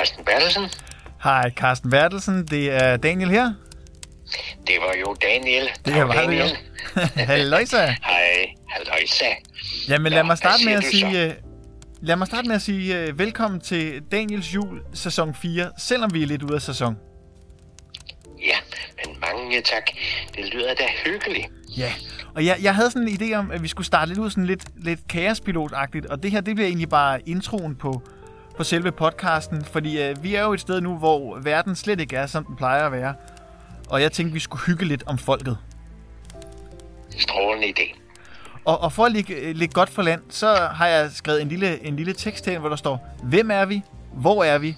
Carsten Bertelsen. Hej, Carsten Bertelsen. Det er Daniel her. Det var jo Daniel. Det var det jo. Daniel. Halløjsa. Hej, halløjsa. Jamen lad Nå, mig starte med at sige... øh, Lad mig starte med at sige øh, velkommen til Daniels jul sæson 4, selvom vi er lidt ude af sæson. Ja, men mange tak. Det lyder da hyggeligt. Ja, og jeg, jeg havde sådan en idé om, at vi skulle starte lidt ud sådan lidt, lidt kaospilotagtigt, og det her, det bliver egentlig bare introen på, på selve podcasten, fordi øh, vi er jo et sted nu, hvor verden slet ikke er, som den plejer at være. Og jeg tænkte, vi skulle hygge lidt om folket. Strålende idé. Og, og for at ligge, øh, ligge godt for land, så har jeg skrevet en lille, en lille tekst her, hvor der står, hvem er vi, hvor er vi,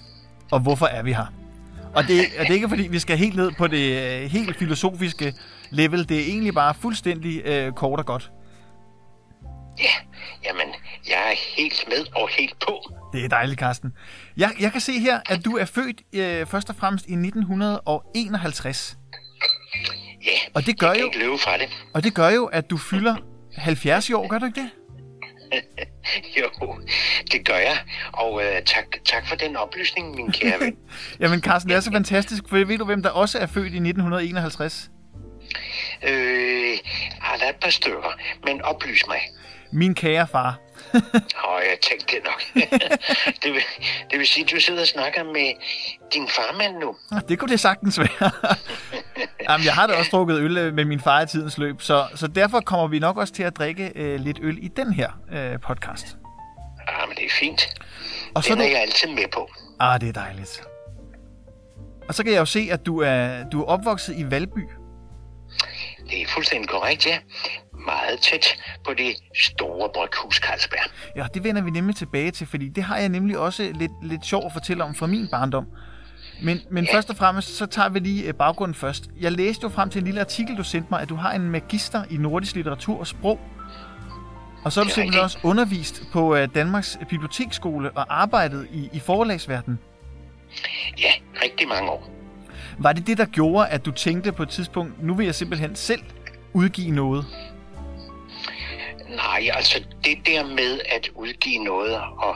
og hvorfor er vi her? Og det, og det er ikke fordi, vi skal helt ned på det øh, helt filosofiske level. Det er egentlig bare fuldstændig øh, kort og godt. Ja, jamen, jeg er helt med og helt på. Det er dejligt, Carsten. Jeg, jeg kan se her, at du er født øh, først og fremmest i 1951. Ja, Og det gør jeg kan jo- ikke løbe fra det. Og det gør jo, at du fylder 70 i år, gør du ikke det? Jo, det gør jeg. Og øh, tak, tak for den oplysning, min kære ven. Jamen, Carsten, det er så fantastisk, for ved du, hvem der også er født i 1951? øh, ah, der er et par stykker, men oplys mig. Min kære far. Åh, jeg tænkte det nok. det, vil, det vil sige, at du sidder og snakker med din farmand nu. Ah, Det kunne det sagtens være. Jamen, jeg har da også drukket øl øh, med min far i tidens løb, så, så derfor kommer vi nok også til at drikke øh, lidt øl i den her øh, podcast. Ah, men det er fint. Og så Den er du... jeg altid med på. Ah, det er dejligt. Og så kan jeg jo se, at du er, du er opvokset i Valby. Det er fuldstændig korrekt, ja. Meget tæt på det store bryghus Carlsberg. Ja, det vender vi nemlig tilbage til, fordi det har jeg nemlig også lidt, lidt sjovt at fortælle om fra min barndom. Men, men først og fremmest, så tager vi lige øh, baggrunden først. Jeg læste jo frem til en lille artikel, du sendte mig, at du har en magister i nordisk litteratur og sprog. Og så har du simpelthen rigtigt. også undervist på øh, Danmarks Biblioteksskole og arbejdet i, i forlagsverdenen. Ja, rigtig mange år. Var det det, der gjorde, at du tænkte på et tidspunkt, nu vil jeg simpelthen selv udgive noget? Nej, altså det der med at udgive noget, og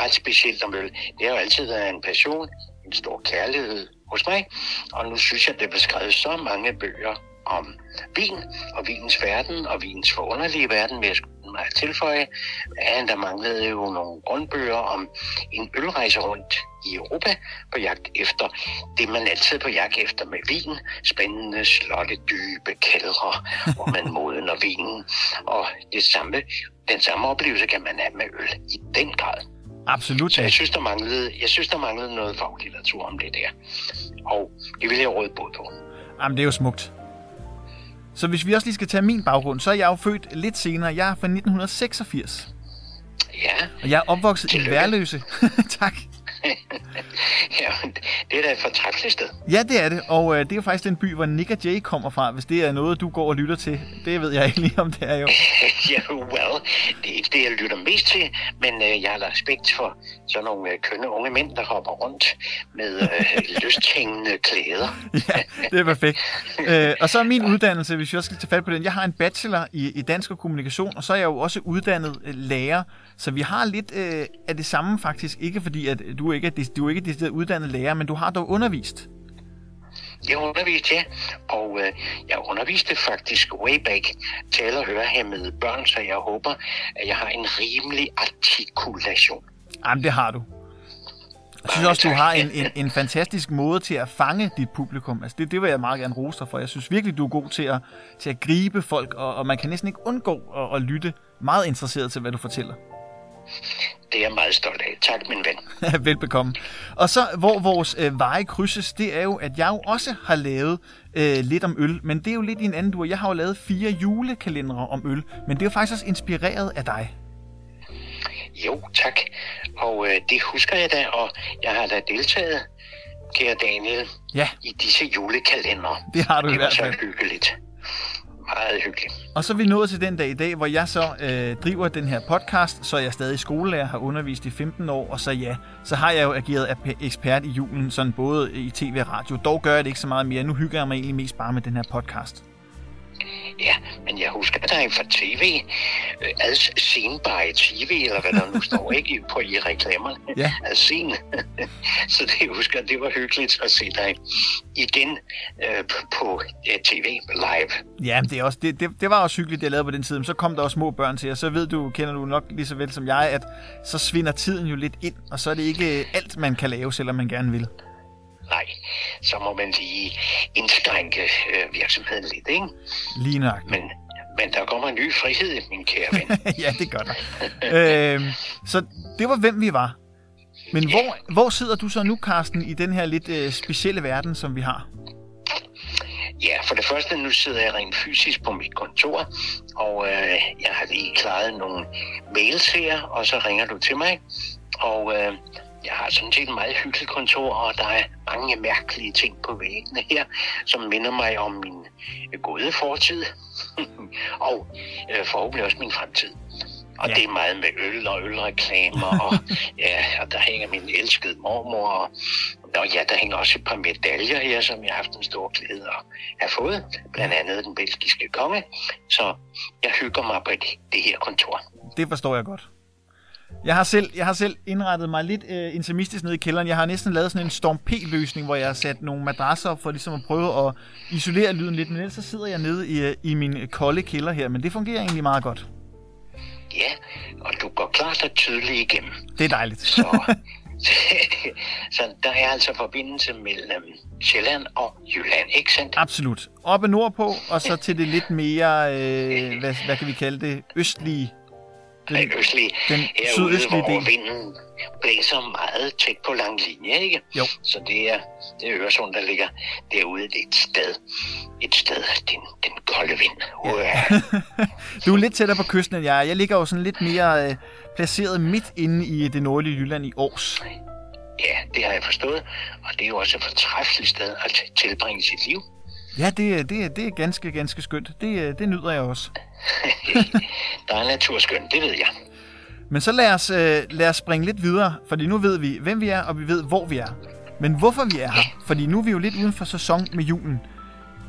ret specielt om øl, det har jo altid været en passion, en stor kærlighed hos mig. Og nu synes jeg, at der blev skrevet så mange bøger om vin, og vinens verden, og vinens forunderlige verden, vil jeg mig at tilføje. Ja, der manglede jo nogle grundbøger om en ølrejse rundt i Europa på jagt efter det, man altid på jagt efter med vin. Spændende slotte, dybe kældre, hvor man modner vinen. Og det samme, den samme oplevelse kan man have med øl i den grad. Absolut. Så jeg synes, der manglede, jeg synes, der manglede noget faglitteratur om det der. Og det vil jeg råde båd på. Jamen, det er jo smukt. Så hvis vi også lige skal tage min baggrund, så er jeg jo født lidt senere. Jeg er fra 1986. Ja, Og jeg er opvokset i. Værløse. tak. ja det er da et fortræffeligt sted. Ja, det er det. Og øh, det er jo faktisk den by, hvor Nick og Jay kommer fra, hvis det er noget, du går og lytter til. Det ved jeg ikke lige om det er jo. ja, well, det er ikke det, jeg lytter mest til, men øh, jeg har respekt for sådan nogle øh, kønne unge mænd, der hopper rundt med øh, lysthængende klæder. Ja, det er perfekt. Øh, og så er min uddannelse, hvis vi også skal tage fat på den. Jeg har en bachelor i, i dansk og kommunikation, og så er jeg jo også uddannet øh, lærer. Så vi har lidt øh, af det samme faktisk. Ikke fordi, at du ikke er, du er ikke decideret uddannet lærer, men du har dog undervist. Jeg underviste, ja, og øh, jeg underviste faktisk way back til og hørehæmmede børn, så jeg håber, at jeg har en rimelig artikulation. Jamen, det har du. Jeg synes også, du har en, en, en fantastisk måde til at fange dit publikum. Altså, det, det vil jeg meget gerne rose dig for. Jeg synes virkelig, du er god til at, til at gribe folk, og, og man kan næsten ikke undgå at, at lytte meget interesseret til, hvad du fortæller. Det er jeg meget stolt af. Tak, min ven. Velbekomme. Og så, hvor vores øh, veje krydses, det er jo, at jeg jo også har lavet øh, lidt om øl, men det er jo lidt i en anden dur. Jeg har jo lavet fire julekalendere om øl, men det er jo faktisk også inspireret af dig. Jo, tak. Og øh, det husker jeg da, og jeg har da deltaget, kære Daniel, Ja, i disse julekalendere. det har du i Det var hvert så fald. hyggeligt. Meget hyggeligt. Og så er vi nået til den dag i dag, hvor jeg så øh, driver den her podcast, så er jeg stadig skolelærer, har undervist i 15 år, og så ja, så har jeg jo ageret ekspert i julen, sådan både i tv og radio. Dog gør jeg det ikke så meget mere. Nu hygger jeg mig egentlig mest bare med den her podcast. Ja, men jeg husker dig fra tv. Øh, Als senbare tv, eller hvad der nu står, ikke? På i reklamerne. Ja. Als sen. Så det husker det var hyggeligt at se dig igen øh, på, ja, tv live. Ja, det, er også, det, det, det var også hyggeligt, det jeg lavede på den tid. Men så kom der også små børn til, og så ved du, kender du nok lige så vel som jeg, at så svinder tiden jo lidt ind, og så er det ikke alt, man kan lave, selvom man gerne vil. Nej, så må man lige indskrænke øh, virksomheden lidt, ikke? Lige nok. Men, men der kommer en ny frihed, min kære ven. ja, det gør der. øhm, så det var, hvem vi var. Men hvor, hvor sidder du så nu, Karsten, i den her lidt øh, specielle verden, som vi har? Ja, for det første, nu sidder jeg rent fysisk på mit kontor, og øh, jeg har lige klaret nogle mails her, og så ringer du til mig. Og øh, jeg har sådan set et meget hyggeligt kontor, og der er mange mærkelige ting på væggene her, som minder mig om min øh, gode fortid, og øh, forhåbentlig også min fremtid. Og Ja. ja. det er meget med øl og ølreklamer, og, ja, og der hænger min elskede mormor, og, og ja, der hænger også et par medaljer her, som jeg har haft en stor glæde at have fået, blandt andet den belgiske konge. Så jeg hygger mig på det, det her kontor. Det forstår jeg godt. Jeg har selv, jeg har selv indrettet mig lidt øh, intimistisk nede i kælderen. Jeg har næsten lavet sådan en Storm P-løsning, hvor jeg har sat nogle madrasser op for ligesom at prøve at isolere lyden lidt. Men ellers så sidder jeg nede i, øh, i min kolde kælder her, men det fungerer egentlig meget godt. Ja, og du går klart og tydeligt igennem. Det er dejligt. Så, så der er altså forbindelse mellem Sjælland og Jylland, ikke sandt? Absolut. Oppe nordpå, og så til det lidt mere, øh, hvad, hvad kan vi kalde det, østlige. Den, Den, østlige, den herude, sydøstlige hvor del. vinden blæser meget tæt på lang linje, ikke? Jo. Så det er, det er Øresund, der ligger derude. Det er et sted, et sted, den, den kolde vind. Ja. du er lidt tættere på kysten end jeg. Jeg ligger jo sådan lidt mere øh, placeret midt inde i det nordlige Jylland i Års. ja, det har jeg forstået. Og det er jo også et fortræffeligt sted at tilbringe sit liv. Ja, det, er- det, det er ganske, ganske skønt. Det, det nyder jeg også. Der er naturskøn, det ved jeg. Men så lad os, øh, lad os springe lidt videre, fordi nu ved vi, hvem vi er, og vi ved, hvor vi er. Men hvorfor vi er her? Fordi nu er vi jo lidt uden for sæson med julen.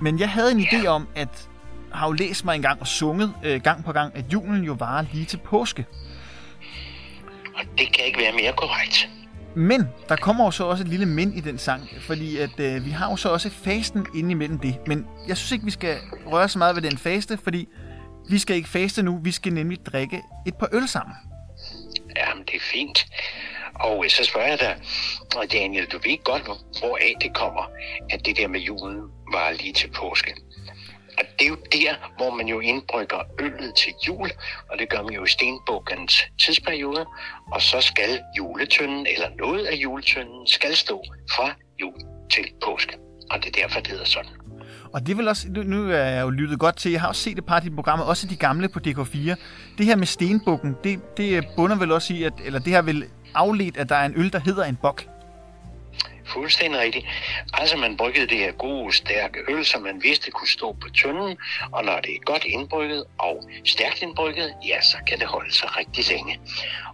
Men jeg havde en idé om, at har jo læst mig engang og sunget øh, gang på gang, at julen jo varer lige til påske. Og det kan ikke være mere korrekt. Men der kommer jo så også et lille men i den sang, fordi at øh, vi har jo så også fasten inde imellem det. Men jeg synes ikke, vi skal røre så meget ved den faste, fordi vi skal ikke faste nu, vi skal nemlig drikke et par øl sammen. Jamen, det er fint. Og øh, så spørger jeg dig, og Daniel, du ved godt, hvor- af det kommer, at det der med julen var lige til påske. Og det er jo der, hvor man jo indbrygger øllet til jul, og det gør man jo i stenbukkens tidsperiode, og så skal juletønden, eller noget af juletønden, skal stå fra jul til påske. Og det er derfor, det hedder sådan. Og det vil også, nu, nu er jeg jo lyttet godt til, jeg har også set et par af dine programmer, også de gamle på DK4. Det her med stenbukken, det, det bunder vel også i, at, eller det her vil afledt, at der er en øl, der hedder en bok. Fuldstændig rigtigt. Altså man bryggede det her gode, stærke øl, som man vidste kunne stå på tønden, og når det er godt indbrygget og stærkt indbrygget, ja, så kan det holde sig rigtig længe.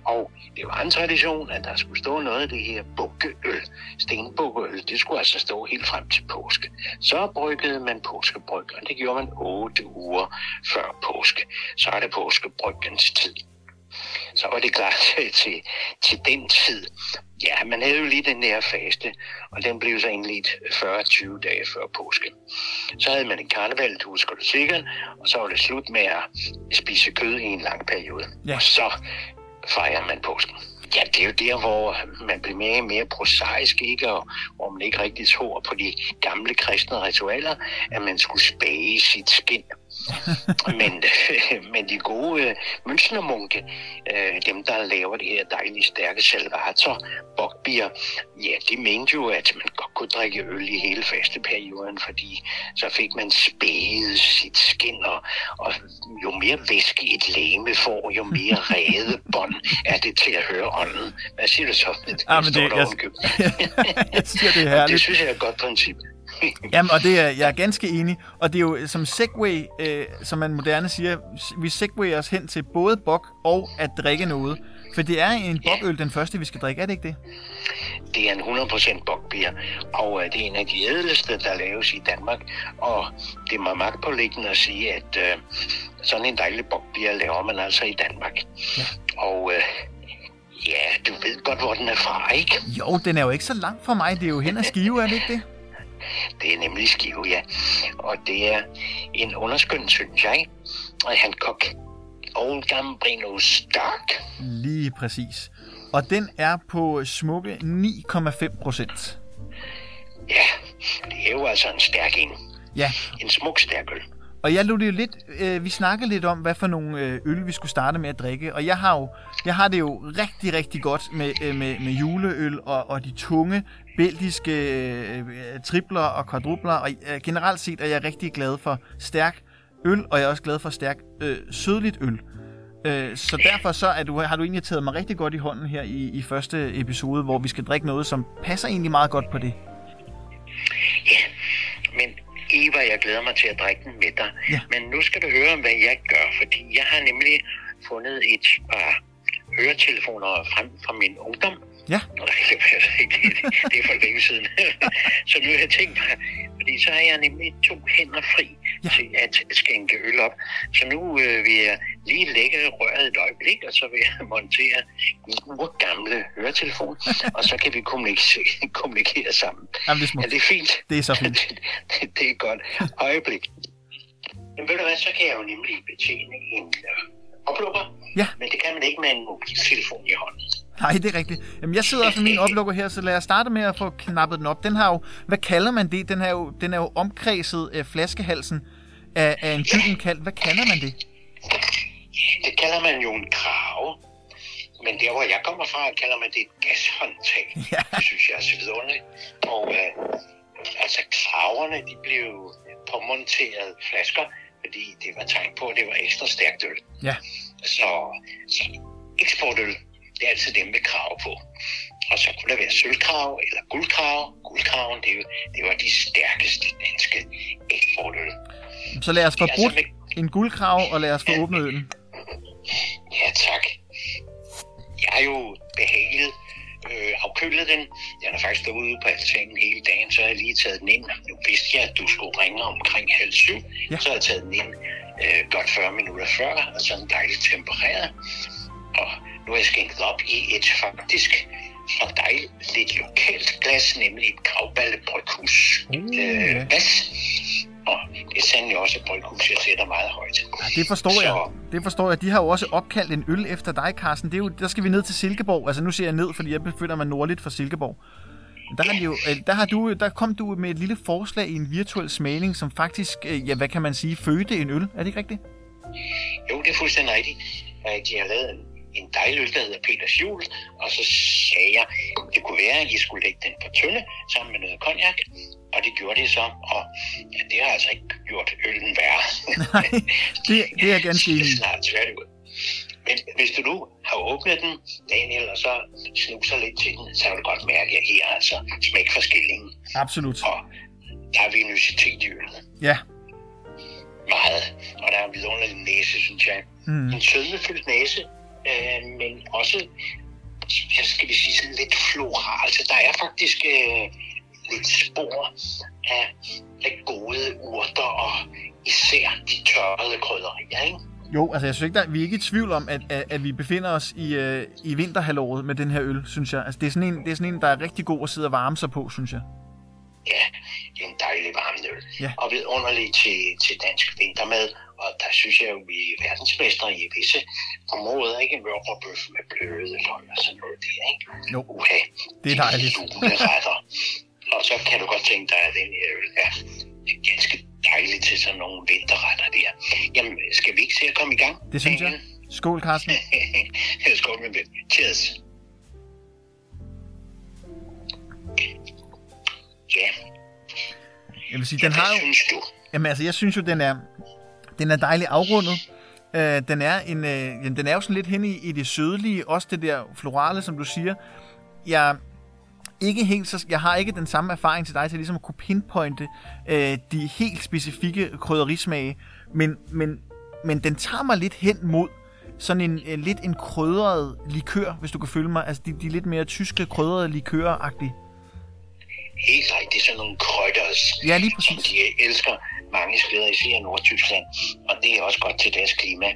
Og det var en tradition, at der skulle stå noget af det her bukkeøl, stenbukkeøl, det skulle altså stå helt frem til påske. Så bryggede man påskebryg, og det gjorde man 8 uger før påske. Så er det påskebryggens tid så var det klar til, til, til den tid. Ja, man havde jo lige den der faste, og den blev så indledt 40-20 dage før påske. Så havde man en karneval, du husker du sikkert, og så var det slut med at spise kød i en lang periode. Ja. Og så fejrer man påsken. Ja, det er jo der, hvor man bliver mere og mere prosaisk, ikke? Og hvor man ikke rigtig tror på de gamle kristne ritualer, at man skulle spage sit skin. men, men de gode øh, mønstermunke, øh, dem der laver det her dejlige stærke salvator, bokbier, ja, de mente jo, at man godt kunne drikke øl i hele fasteperioden, fordi så fik man spæget sit skin, og, og jo mere væske et læme får, jo mere rede bånd er det til at høre ånden. Hvad siger du så? Det, Ah, men det- jeg- ovenikøbet. jeg siger, det er det synes jeg er et godt princip. Jamen, og det er, jeg er ganske enig. Og det er jo som segway, øh, som man moderne siger, vi segwayer os hen til både bok og at drikke noget. For det er en bokøl, den første, vi skal drikke, er det ikke det? det er en 100% bokbier, og øh, det er en af de ædelste, der laves i Danmark. Og det er mig magtpåliggende at sige, at øh, sådan en dejlig bokbier laver man altså i Danmark. Ja. Og øh, ja, du ved godt, hvor den er fra, ikke? Jo, den er jo ikke så langt fra mig. Det er jo hen ad skive, er det ikke det? Det er nemlig skive, ja. Og det er en underskøn, synes jeg, han kok. Old Gambrino Stark. Lige præcis. Og den er på smukke 9,5 procent. Ja, det er jo altså en stærk en. Ja. En smuk stærk øl. Og jeg lod jo lidt, øh, vi snakkede lidt om, hvad for nogle øh, øl, vi skulle starte med at drikke. Og jeg har jo, jeg har det jo rigtig, rigtig godt med, øh, med, med juleøl og, og de tunge belgiske øh, tripler og kvadrupler. Og øh, generelt set er jeg rigtig glad for stærk øl, og jeg er også glad for stærk øh, sødligt øl. Øh, så derfor så er du, har du egentlig taget mig rigtig godt i hånden her i, i første episode, hvor vi skal drikke noget, som passer egentlig meget godt på det. Ja, men Eva, jeg glæder mig til at drikke den med dig. Ja. Men nu skal du høre, hvad jeg gør, fordi jeg har nemlig fundet et par høretelefoner frem fra min ungdom. Ja. Nej, det, det er for længe siden. så nu har jeg tænkt mig, fordi så har jeg nemlig to hænder fri ja. til at skænke øl op. Så nu øh, vil jeg lige lægge røret et øjeblik, og så vil jeg montere en urgamle høretelefon, og så kan vi kommunikere, kommunikere sammen. Jamen, det er, er det fint? Det er så fint. det, det, det er godt. Øjeblik. Men ved du hvad, så kan jeg jo nemlig betjene en øh, oplukker, Ja. men det kan man ikke med en mobiltelefon i hånden. Nej, det er rigtigt. Jamen, jeg sidder også med min oplukker her, så lad os starte med at få knappet den op. Den har jo, hvad kalder man det? Den er jo, den er jo omkredset af flaskehalsen af, af en gylden kald. Hvad kalder man det? Det kalder man jo en krave. Men der, hvor jeg kommer fra, kalder man det et gashåndtag. Ja. Det synes jeg er så vidunderligt. Og øh, altså kraverne, de blev påmonteret flasker, fordi det var tegn på, at det var ekstra stærkt øl. Ja. Så, så eksportøl, det er altid dem med krav på. Og så kunne der være sølvkrav eller guldkrav. Guldkraven, det, det var de stærkeste danske eksportøl. Så lad os få er altså med- en guldkrav, og lad os få åbnet øllen. Afkølet den. Den har faktisk stået ude på altanen hele dagen, så har jeg lige taget den ind. Nu vidste jeg, at du skulle ringe omkring halv syv, Ja. så har jeg taget den ind øh, godt 40 minutter før, og sådan dejligt tempereret. Og nu har jeg skænket op i et faktisk fra dig lidt lokalt glas, nemlig et gravballebryghus Uh, øh, ja. Og det er sandelig også et bryghus, jeg sætter meget højt. Det forstår Så- jeg. Det forstår jeg. De har jo også opkaldt en øl efter dig, Carsten. Det er jo, der skal vi ned til Silkeborg. Altså nu ser jeg ned, fordi jeg befinder mig nordligt fra Silkeborg. Der, har jo, øh, der, har du, der kom du med et lille forslag i en virtuel smagning, som faktisk, øh, ja, hvad kan man sige, fødte en øl. Er det ikke rigtigt? Jo, det er fuldstændig rigtigt. Øh, De har lavet en, en dejlig øl, der hedder Peters Jul, og så sagde jeg, det kunne være, at I skulle lægge den på tynde sammen med noget cognac, og det gjorde det så, og ja, det har altså ikke gjort øllen værre. Nej, det, det er ganske enig snart tværtimod. Men hvis du nu har åbnet den, Daniel, og så snuser lidt til den, så vil du godt mærke, at her er altså smækforskellingen. Absolut. Og der er venøsitet i øllen. Ja. Meget. Og der er en vidunderlig næse, synes jeg. Mm. en sødmefyldt næse, også, hvad skal vi sige, sådan lidt floral. Så der er faktisk øh, lidt spor af, af gode urter, og især de tørrede krydderier, ikke? Jo, altså jeg synes ikke, der, vi er ikke i tvivl om, at, at, at vi befinder os i, øh, i vinterhalvåret med den her øl, synes jeg. Altså det er, sådan en, det er sådan en, der er rigtig god at sidde og varme sig på, synes jeg. Ja. Og vidunderlig til, til dansk vintermad. Og der synes jeg jo, vi er verdensmestre i visse områder, ikke? Mørkerbøf med bløde løg og sådan noget der, ikke? Jo. Uha, Det er dejligt. Juleretter. og så kan du godt tænke dig, at den øl er ganske dejligt til sådan nogle vinterretter der. Jamen, skal vi ikke se at komme i gang? Det synes jeg. Skål, Carsten. Skål med ven. Cheers. Jeg vil sige, den har hvad jo... synes du? Jamen altså, jeg synes jo, den er, den er dejligt afrundet. Øh, den, er en, øh, jamen, den er jo sådan lidt hen i, i det sødlige, også det der florale, som du siger. Jeg, ikke helt, så, jeg har ikke den samme erfaring til dig til ligesom at kunne pinpointe øh, de helt specifikke krydderismage, men, men, men den tager mig lidt hen mod sådan en, en lidt en krydret likør, hvis du kan følge mig. Altså de, de lidt mere tyske krydrede likør-agtige. Helt rigtigt, sådan nogle krødders, Ja, lige som præcis. de elsker mange steder, især i Nordtyskland, og det er også godt til deres klima.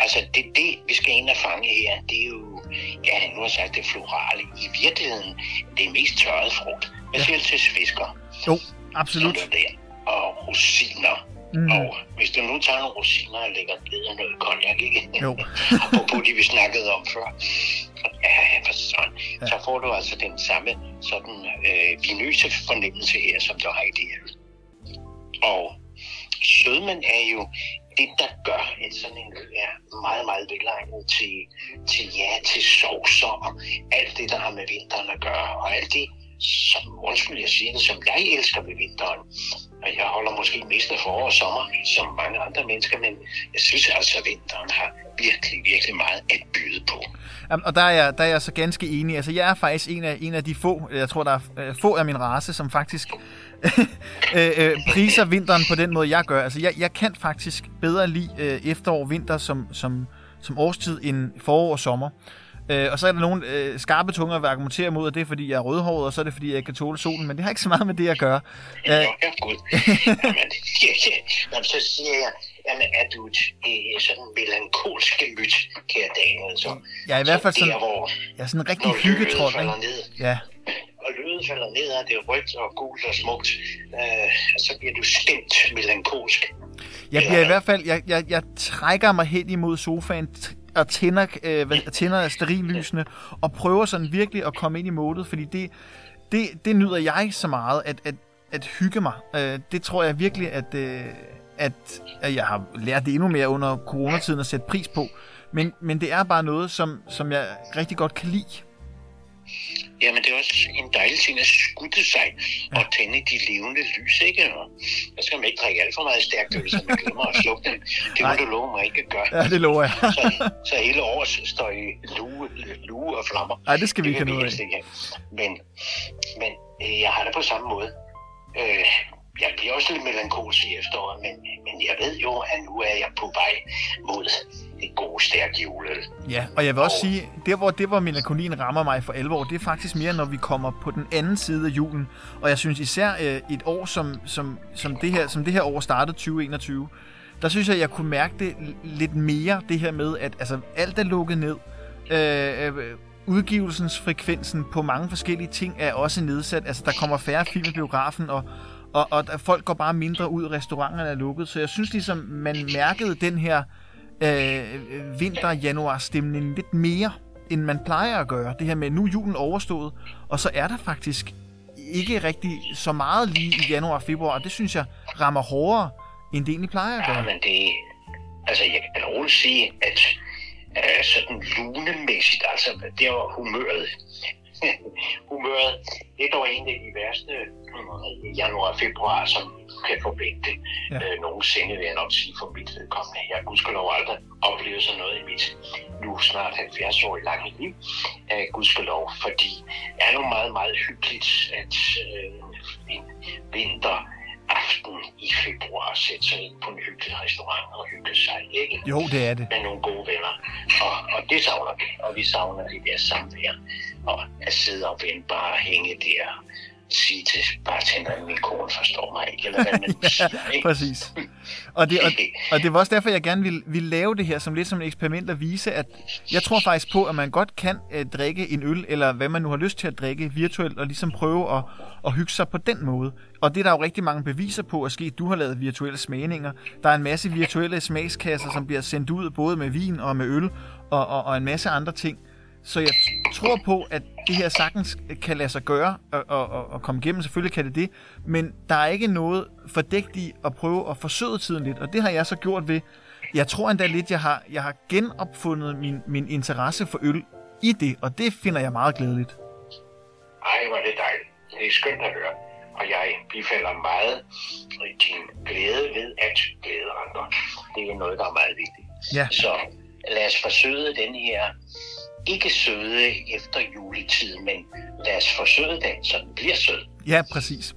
Altså, det, det vi skal ind og fange her, det er jo, ja, nu har sagt det florale. I virkeligheden, det er mest tørret frugt. Siger du til fisker? Jo, Som absolut. er der, og rosiner. Mm. Og hvis du nu tager nogle rosiner og lægger ned og noget cognac, ikke? Jo. Apropos det, vi snakkede om før. Ja, for sådan. Ja. Så får du altså den samme sådan øh, vinøse fornemmelse her, som du har i det her. Og sødmen er jo det, der gør, at sådan en øl er meget, meget velegnet til, til, ja, til sovser og alt det, der har med vinteren at gøre. Og alt det, som, undskyld, jeg siger det, som jeg elsker ved vinteren. Og jeg holder måske mest af forår og sommer, som mange andre mennesker, men jeg synes altså, at vinteren har virkelig, virkelig meget at byde på. Jamen, og der er, jeg, der er jeg så ganske enig. Altså, jeg er faktisk en af, en af de få, jeg tror, der er øh, få af min race, som faktisk øh, øh, priser vinteren på den måde, jeg gør. Altså, jeg, jeg kan faktisk bedre lide øh, efterår og vinter som, som, som årstid end forår og sommer. Øh, og så er der nogle øh, skarpe tunger, der vil argumentere mod, at det er, fordi jeg er rødhåret, og så er det, fordi jeg kan tåle solen. Men det har ikke så meget med det at gøre. Ja, Øh, ja, gud. Jamen, ja, ja. Jamen, så siger jeg, jamen, er du et, sådan melankolsk gemyt, kære Daniel? Så, Jeg er i hvert fald så sådan, der, hvor, jeg er sådan en rigtig falder ikke? ned, Ja, og løvet falder ned, og det er rødt og gult og smukt, øh, så bliver du stemt melankolsk. Jeg bliver i hvert fald, jeg, jeg, jeg trækker mig hen imod sofaen og tænder, øh, hvad- tænder sterillysene og prøver sådan virkelig at komme ind i modet, fordi det, det, det nyder jeg så meget, at, at, at hygge mig. Øh, det tror jeg virkelig, at, øh, at, at jeg har lært det endnu mere under coronatiden at sætte pris på. Men, men det er bare noget, som, som jeg rigtig godt kan lide. Jamen, det er også en dejlig ting at skudde sig og tænde de levende lys, ikke? Og der skal man ikke drikke alt for meget stærkt øl, så man glemmer at slukke den. Det må Nej. du love mig ikke at gøre. Ja, det lover jeg. Så, så hele året står i lue, lue og flammer. Nej, det skal vi ikke kan have noget af. Men, men øh, jeg har det på samme måde. Øh, jeg bliver også lidt melankolsk i efteråret, men, men jeg ved jo, at nu er jeg på vej mod det gode, stærke juleøl. Ja, og jeg vil også sige, der hvor, det, hvor melankolien rammer mig for alvor, det er faktisk mere, når vi kommer på den anden side af julen. Og jeg synes især øh, et år, som, som, som, det her, som det her år startede 2021, der synes jeg, at jeg kunne mærke det lidt mere, det her med, at altså, alt er lukket ned. Øh, øh, udgivelsens frekvensen på mange forskellige ting er også nedsat. Altså, der kommer færre film i biografen, og, og, og der, folk går bare mindre ud, restauranterne er lukket. Så jeg synes ligesom, man mærkede den her øh, vinter-januar-stemning lidt mere, end man plejer at gøre. Det her med, nu er julen overstået, og så er der faktisk ikke rigtig så meget lige i januar og februar, og det synes jeg rammer hårdere, end det egentlig plejer at Ja, gøre. men det... Altså, jeg kan roligt sige, at øh, sådan lunemæssigt, altså, det var humøret. humøret, det er dog en af de værste øh, januar og februar, som kan forvente Ja. øh, nogensinde, vil jeg nok sige for mit vedkommende. Jeg gudskelov aldrig oplevet sådan noget i mit nu snart 70 år i lange liv. Øh, gudskelov, fordi det er jo meget, meget hyggeligt, at øh, en vinter aften i februar sætte sig ind på en hyggelig restaurant og hygge sig, ikke? Jo, det er det. med nogle gode venner. Og, og det savner vi. Og vi savner det der samvær. Og at sidde og vente bare og hænge der sige til bartenderen, min kone forstår mig ikke, eller hvad man nu siger, ikke? Præcis. Og det, og, og det var også derfor, jeg gerne ville, ville lave det her som lidt som et eksperiment at vise, at jeg tror faktisk på, at man godt kan øh, drikke en øl, eller hvad man nu har lyst til at drikke virtuelt, og ligesom prøve at, at hygge sig på den måde. Og det er der jo rigtig mange beviser på at ske. Du har lavet virtuelle smagninger. Der er en masse virtuelle smagskasser, som bliver sendt ud, både med vin og med øl, og, og, og en masse andre ting. Så jeg tror på, at det her sagtens kan lade sig gøre og, og, og, komme igennem. Selvfølgelig kan det det. Men der er ikke noget fordækt i at prøve at forsøge tiden lidt. Og det har jeg så gjort ved... Jeg tror endda lidt, jeg har, jeg har genopfundet min, min interesse for øl i det. Og det finder jeg meget glædeligt. Ej, hvor det dejligt. Det er skønt at høre. Og jeg bifalder meget din glæde ved at glæde andre. Det er noget, der er meget vigtigt. Ja. Så lad os forsøge den her ikke søde efter juletid, men lad os forsøge den, så den bliver sød. Ja, præcis.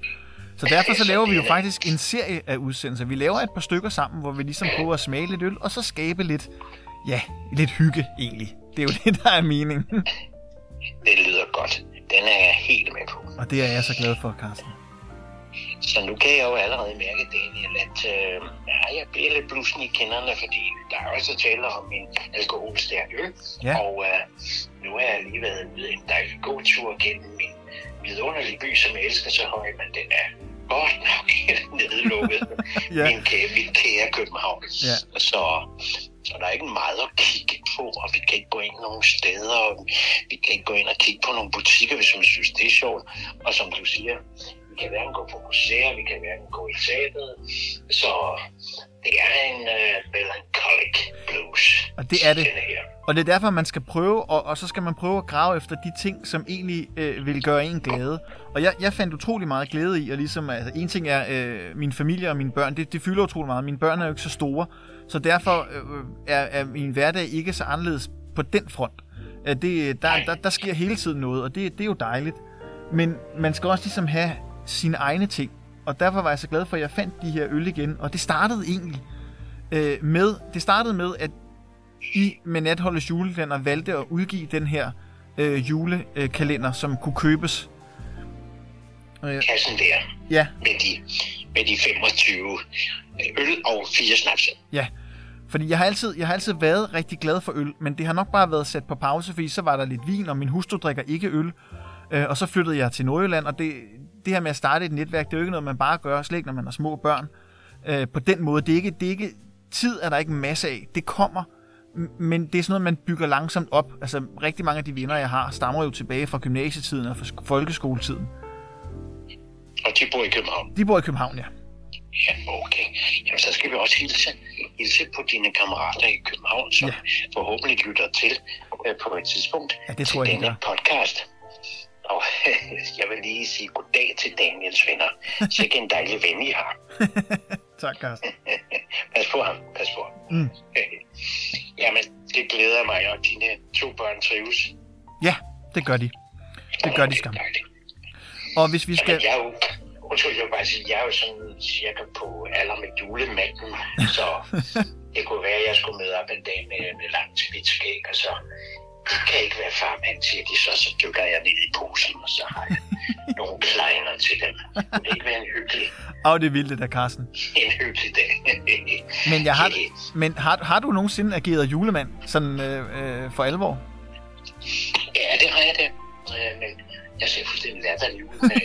Så derfor så laver vi jo faktisk en serie af udsendelser. Vi laver et par stykker sammen, hvor vi ligesom prøver at smage lidt øl, og så skabe lidt, ja, lidt hygge egentlig. Det er jo det, der er meningen. Det lyder godt. Den er jeg helt med på. Og det er jeg så glad for, Carsten. Så nu kan jeg jo allerede mærke, Daniel, at øh, jeg bliver lidt blusen i kinderne, fordi der er også tale om en alkoholstærk øl. Ja. Og øh, nu har jeg lige været ude en dejlig god tur gennem min vidunderlige by, som jeg elsker så højt, men den er godt nok nedlukket. Ja. min kære, min kære København. Ja. Så, så der er ikke meget at kigge på, og vi kan ikke gå ind nogle steder, og vi kan ikke gå ind og kigge på nogle butikker, hvis man synes, det er sjovt. Og som du siger, vi kan hverken gå på museer, vi kan hverken gå i teateret. Så det er en uh, melancholic blues. Og det er det. Og det er derfor, man skal prøve, og, og så skal man prøve at grave efter de ting, som egentlig øh, vil gøre en glade. Og jeg, jeg fandt utrolig meget glæde i, og ligesom, altså, en ting er øh, min familie og mine børn, det, det fylder utrolig meget. Mine børn er jo ikke så store, så derfor øh, er, er min hverdag ikke så anderledes på den front. At det, der, der, der sker hele tiden noget, og det, det er jo dejligt. Men man skal også ligesom have sine egne ting. Og derfor var jeg så glad for, at jeg fandt de her øl igen. Og det startede egentlig øh, med, det startede med, at I med Natholdets julekalender valgte at udgive den her øh, julekalender, som kunne købes. Øh, Kassen der ja, med de, med de 25 øl og fire snapser. ja. Fordi jeg har, altid, jeg har altid været rigtig glad for øl, men det har nok bare været sat på pause, fordi så var der lidt vin, og min hustru drikker ikke øl. Øh, og så flyttede jeg til Nordjylland, og det, det her med at starte et netværk, det er jo ikke noget, man bare gør, slet ikke når man har små børn. Øh, på den måde, det er, ikke, det er ikke, tid er der ikke en masse af. Det kommer, men det er sådan noget, man bygger langsomt op. Altså rigtig mange af de venner, jeg har, stammer jo tilbage fra gymnasietiden og fra sk- folkeskoletiden. Og de bor i København. De bor i København, ja. Ja, okay. Jamen, så skal vi også hilse, hilse på dine kammerater i København, som Ja. forhåbentlig lytter til øh, på et tidspunkt Ja, det til tror jeg, de denne podcast. Og jeg vil lige sige goddag til Daniels venner. Sikke en dejlig ven, I har. Tak, Carsten. Pas på ham, pas på ham. Mm. Jamen, det glæder mig, og dine to børn trives. Ja, det gør de. Det gør de skam. Og hvis vi skal... Jamen, jeg er jo, undskyld, jeg vil bare sige, jeg er jo sådan cirka på alder med julemanden, så det kunne være, at jeg skulle møde op en dag med, med langt hvidt skæg, og så det kan ikke være farmand, siger de, så, så dykker jeg ned i posen, og så har jeg nogle kleiner til dem. Det ikke være en hyggelig, Åh, det er vildt, det der, Carsten. en hyggelig dag? Men, jeg har, men har, har du nogensinde ageret julemand, sådan øh, øh, for alvor? Ja, det har jeg da. Øh, Men jeg ser fuldstændig latterlig ud med,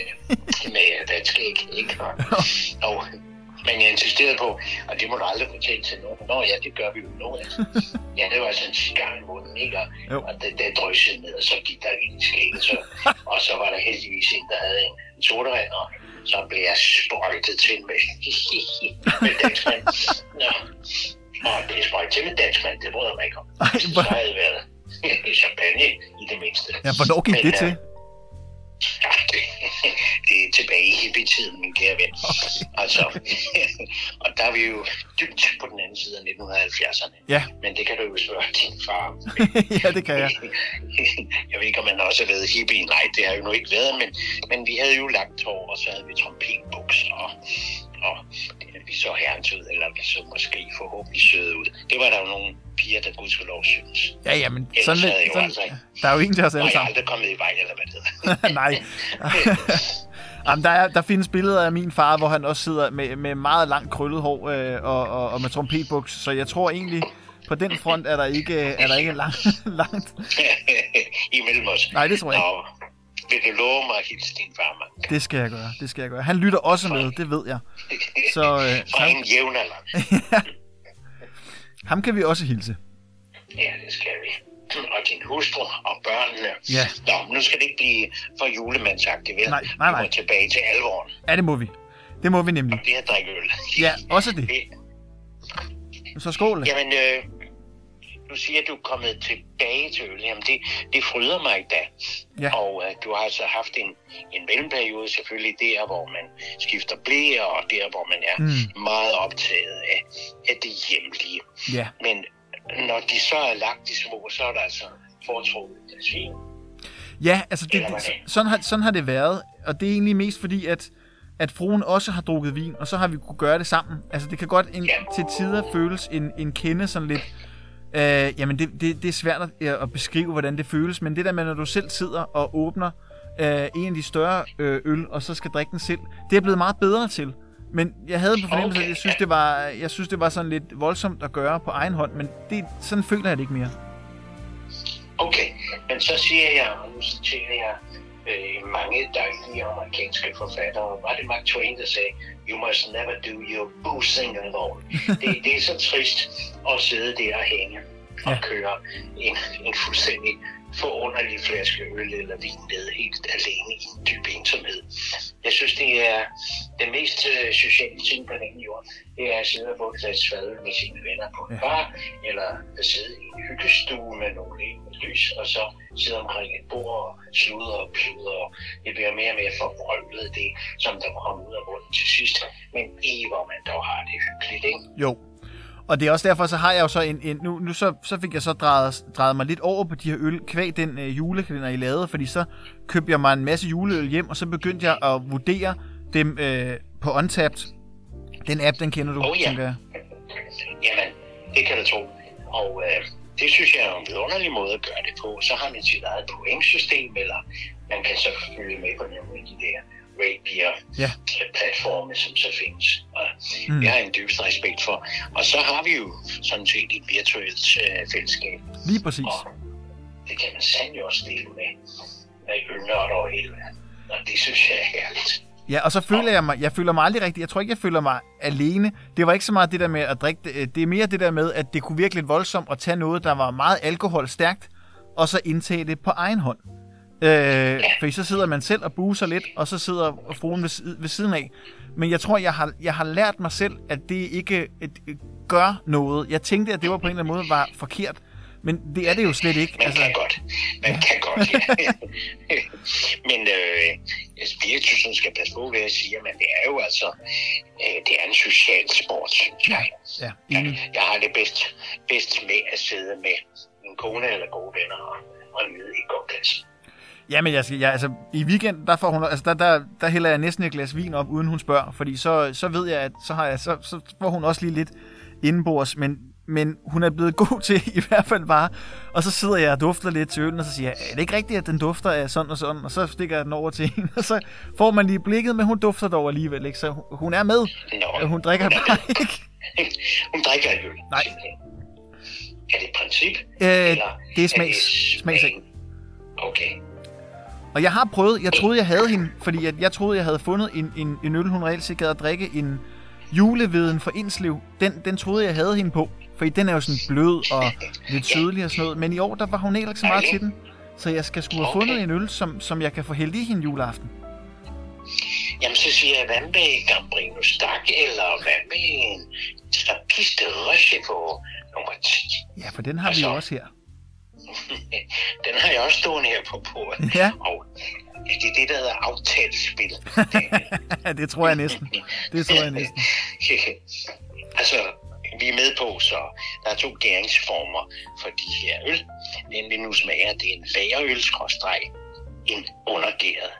med dansk æg, ikke? Og, men jeg insisterede på, og det må du aldrig fortælle til nogen. Nå ja, det gør vi jo nu. Altså. Ja, det var sådan en cigar i munden, ikke? Og, Jo. og det, det dryssede ned, og så gik der ind i skægget. Så, og så var der heldigvis en, der havde en, sodavand, og så blev jeg sprøjtet til med, med danskmand. Nå, og det sprøjtet til med danskmand, det bryder jeg mig ikke om. Ej, Så havde det været champagne i det mindste. Ja, hvornår gik Men, det øh, til? Ja, det, det er tilbage i hippietiden, min kære ven. Altså, og der er vi jo dybt på den anden side af 1970'erne. Ja, Men det kan du jo spørge din far om. ja, det kan jeg. Jeg ved ikke, om man også har været hippie. Nej, det har jo nu ikke været, men, men vi havde jo langt hår, og så havde vi trompetbukser, og, og vi så herrens ud, eller vi så måske forhåbentlig søde ud. Det var der jo nogle piger, der gudskelov synes. Ja, ja, men Ellers sådan, lidt, sådan, altså der er jo ingen til os alle jeg er sammen. aldrig kommet i vej, eller hvad det hedder. Nej. Jamen, der, er, der findes billeder af min far, hvor han også sidder med, med meget langt krøllet hår øh, og, og, og med trompetbuks, så jeg tror egentlig, på den front er der ikke, er der ikke langt, langt. Imellem os. Nej, det tror jeg ikke. Nå, vil du love mig at hilse din far, mand? Det skal jeg gøre, det skal jeg gøre. Han lytter også med, det ved jeg. Så øh, Fra ham, en jævnalder. Ham kan vi også hilse. Ja, det skal vi. Og din hustru og børnene. Ja. Nå, nu skal det ikke blive for julemandsagtigt, vel? Nej, nej, nej. Vi må tilbage til alvoren. Ja, det må vi. Det må vi nemlig. Det er at drikke øl. Ja, også det. Det- Så skål. Jamen, øh, du siger, at du er kommet tilbage til øl. Jamen, det, det fryder mig da. Ja. Og øh, du har altså haft en, en mellemperiode selvfølgelig der, hvor man skifter blæer, og der, hvor man er Mm. meget optaget af, af det hjemlige. Ja. Men når de så er lagt i små, så er der altså foretrukket glas vin. Ja, altså det, det, sådan, har, sådan har det været, og det er egentlig mest fordi, at, at fruen også har drukket vin, og så har vi kunne gøre det sammen. Altså det kan godt en, Ja. til tider føles en, en kende sådan lidt Øh, jamen, det, det, det er svært at, at beskrive, hvordan det føles, men det der med, når du selv sidder og åbner øh, en af de større øh, øl, og så skal drikke den selv, det er blevet meget bedre til. Men jeg havde på fornemmelse, okay. at jeg synes, det var, jeg synes, det var sådan lidt voldsomt at gøre på egen hånd, men det, sådan føler jeg det ikke mere. Okay, men så siger jeg, og nu citerer jeg øh, mange dejlige amerikanske forfattere. Var det Mark Twain, der sagde, you must never do your boozing alone. det, det er så trist at sidde der og hænge og ja. køre en, en fuldstændig forunderlig flaske øl eller vin ned helt alene i en dyb ensomhed. Jeg synes, det er den mest uh, sociale ting på den jord. Det er at sidde og få et glas med sine venner på en bar, eller at sidde i en hyggestue med nogle lys, og så sidde omkring et bord og sludre og pludre, og det bliver mere og mere forvrøvlet, det som der kommer ud af munden til sidst. Men i hvor man dog har det hyggeligt, ikke? Jo, og det er også derfor, så har jeg jo så en... en nu nu så, så fik jeg så drejet, drejet mig lidt over på de her øl, kvæg den øh, julekalender, I lavede, fordi så købte jeg mig en masse juleøl hjem, og så begyndte jeg at vurdere dem øh, på Untapped. Den app, den kender du, oh, ja. tænker jeg. Jamen, det kan du tro. Og øh, det synes jeg er en underlig måde at gøre det på. Så har man sit eget pointsystem, eller man kan så følge med på nogle af de der Rapier ja. platforme, som så findes. Og mm. jeg har en dybest respekt for. Og så har vi jo sådan set et virtuelt øh, fællesskab. Lige præcis. Og det kan man sandelig også dele med, med ølnørder over hele verden. Og det synes jeg er herligt. Ja, og så føler jeg mig, jeg føler mig aldrig rigtigt, jeg tror ikke, jeg føler mig alene. Det var ikke så meget det der med at drikke det, det er mere det der med, at det kunne virkelig voldsomt at tage noget, der var meget alkoholstærkt, og så indtage det på egen hånd. Øh, fordi så sidder man selv og buser lidt, og så sidder fruen ved, ved siden af. Men jeg tror, jeg har, jeg har lært mig selv, at det ikke et, et, gør noget. Jeg tænkte, at det var på en eller anden måde var forkert. Men det er det jo slet ikke. Man altså... kan godt. Man ja. kan godt, ja. men øh, spiritusen skal passe på ved at sige, men det er jo altså, øh, det er en social sport, synes jeg. Ja. Ja. Jeg, jeg har det bedst, bedst med at sidde med min kone eller gode venner og, og nyde i god plads. Ja, men jeg, skal, jeg, altså, i weekend, der, får hun, altså, der, der, der hælder jeg næsten et glas vin op, uden hun spørger, fordi så, så ved jeg, at så, har jeg, så, så får hun også lige lidt indenbords, men, men hun er blevet god til i hvert fald bare, og så sidder jeg og dufter lidt til øllen, og så siger jeg, er det ikke rigtigt, at den dufter af sådan og sådan, og så stikker jeg den over til hende, og så får man lige blikket, men hun dufter dog alligevel, ikke? så hun er med, Nå, hun drikker bare ikke. hun drikker ikke øl. Nej. Er det et princip? Øh, eller det er smags, smagsing. Okay. Og jeg har prøvet, jeg troede, jeg havde hende, fordi jeg, jeg troede, jeg havde fundet en, en, en øl, hun reelt set gad at drikke, en juleveden for Indslev. Den, den troede jeg havde hende på, fordi den er jo sådan blød og lidt sødlig og sådan noget. Men i år, der var hun ikke så meget til den. Så jeg skal skulle have okay. fundet en øl, som, som jeg kan få hældt i hende juleaften. Jamen, så siger jeg, hvad med Gambrino Stak, eller hvad med en Trappiste på nummer 10? Ja, for den har altså, vi også her. Den har jeg også stående her på bordet. Ja. Og det er det, der hedder aftalespil. det tror jeg næsten. Det tror jeg næsten. altså, vi er med på, så der er to gæringsformer for de her øl. Den, nu smager, det en lagerøl, en undergæret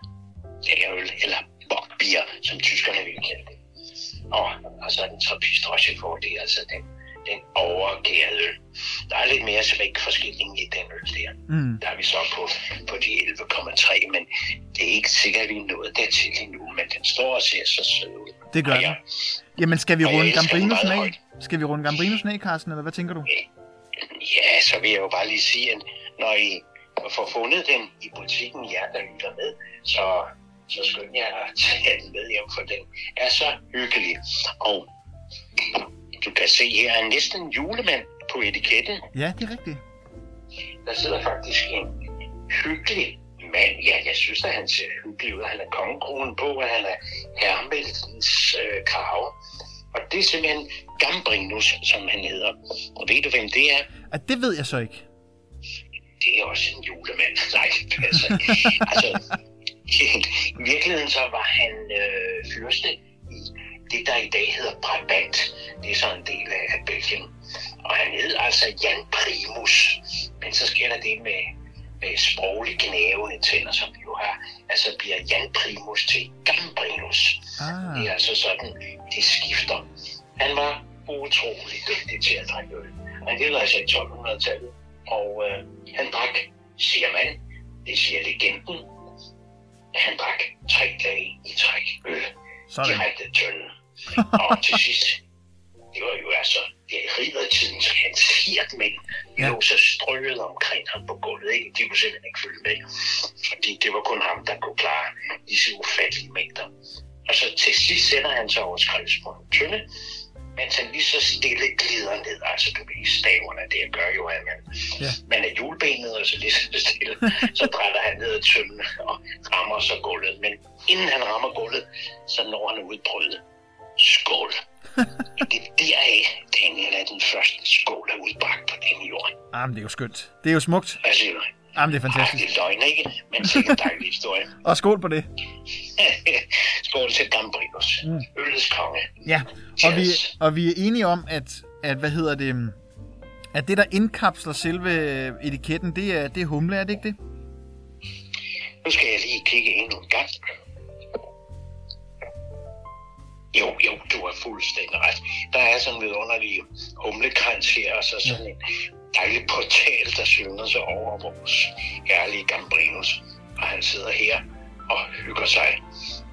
lagerøl, eller bokbier, som tyskerne vil kalde det. Og, og så er den trappist for, det er altså den den overgærede øl. Der er lidt mere smækforskilling i den øl der. Mm. Der er vi så på, på de 11,3, men det er ikke sikkert, at vi er nået dertil endnu, men den står og ser så sød ud. Det gør den. Jamen, skal vi runde Gambrinusen af? Skal vi runde Gambrinusen af, Carsten, eller hvad tænker du? Ja, så vil jeg jo bare lige sige, at når I får fundet den i butikken, ja, der lytter med, så, så skynd jeg at tage den med hjem, for den er så hyggelig. Og du kan se her er næsten en julemand på etiketten. Ja, det er rigtigt. Der sidder faktisk en hyggelig mand. Ja, jeg synes, at han ser hyggelig ud. Han har kongekronen på, og han er hermelens øh, krave. Og det er simpelthen Gambrinus, som han hedder. Og ved du, hvem det er? At det ved jeg så ikke. Det er også en julemand. Nej, altså, altså i virkeligheden så var han øh, fyrste det, der i dag hedder Brabant. Det er så en del af Belgien. Og han hed altså Jan Primus. Men så sker der det med, med sproglig knævende tænder, som vi jo har. Altså bliver Jan Primus til Gambrinus. Ah. Det er altså sådan, det skifter. Han var utrolig dygtig til at drikke øl. Han gælder altså i 1200-tallet, og øh, han drak, siger man, det siger legenden, han drak tre dage i træk øl Sådan. direkte af tønden. og til sidst, det var jo altså, det er riddertidens hans hirtmænd. Ja. lå så strøget omkring ham på gulvet, ikke? De kunne simpelthen ikke følge med. Fordi det var kun ham, der kunne klare disse ufattelige mængder. Og så til sidst sætter han sig over på en tynde, mens han lige så stille glider ned. Altså, du ved, staverne, det gør jo, at man, Ja. ja. man er julebenet, og så lige så stille, så drætter han ned ad tynden og rammer så gulvet. Men inden han rammer gulvet, så når han ud Skål! det er deraf, Daniel er den første skål er udbragt på denne jord. Jamen, det er jo skønt. Det er jo smukt. Hvad siger du? Jamen, det er Ej, fantastisk. det er løgn, ikke? Men sikkert en dejlig historie. Og skål på det. skål til Gambrinus. Mm. Øllets konge. Ja, og vi, og vi er enige om, at, at hvad hedder det, at det, der indkapsler selve etiketten, det er, det er humle, er det ikke det? Nu skal jeg lige kigge endnu en gang. Jo, jo, du har fuldstændig ret. Der er sådan en vidunderlig humlekrans her, og så sådan en dejlig portal, der slynger sig over vores herlige Gambrinus. Og han sidder her og hygger sig.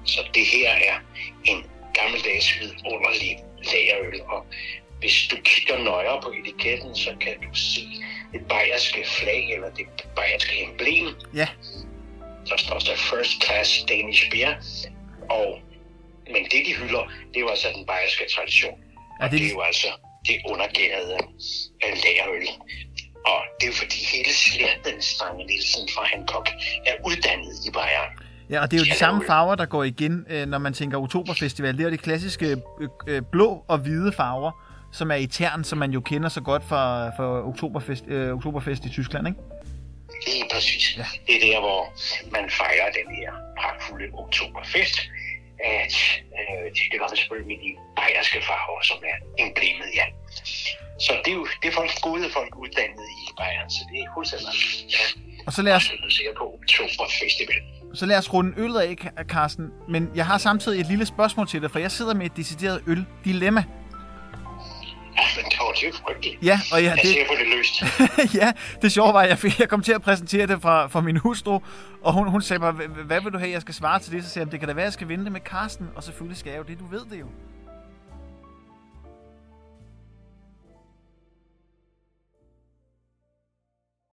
Så det her er en gammeldags vidunderlig lagerøl, og hvis du kigger nøjere på etiketten, så kan du se det bayerske flag, eller det bayerske emblem, Ja, der står så First Class Danish Beer. Og, men det, de hylder, det er jo altså den bayerske tradition. Ja, Og det- det er jo altså det undergærede af lagerøl. Og det er jo fordi hele slægten Strange Nielsen fra Hancock er uddannet i Bayern. ja og det er jo de samme er farver, der går igen, øh, når man tænker Oktoberfestival. Det er jo de klassiske øh, øh, blå og hvide farver, som er i tern, som man jo kender så godt fra, fra Oktoberfest, øh, Oktoberfest i Tyskland, ikke? Lige præcis. Ja. Det er der, hvor man fejrer den her pragtfulde oktoberfest. At øh, det man selvfølgelig de bayerske farver, som er emblemet, ja. Så det er jo det er folk, gode folk uddannet i Bayern, så det er fuldstændig ja. Og så lad os, på Oktoberfestival. så lad os runde øllet af, Carsten. Men jeg har samtidig et lille spørgsmål til dig, for jeg sidder med et decideret øl-dilemma. Ja, men det var er frygteligt. Ja, og ja, Jeg det, ser på det løst. ja, det sjove var, at jeg, jeg kom til at præsentere det for, for min hustru, og hun, hun sagde "Hva- hvad vil du have, jeg skal svare til det? Så sagde jeg, det kan da være, jeg skal vinde det med Karsten, og selvfølgelig skal jeg jo det, du ved det jo.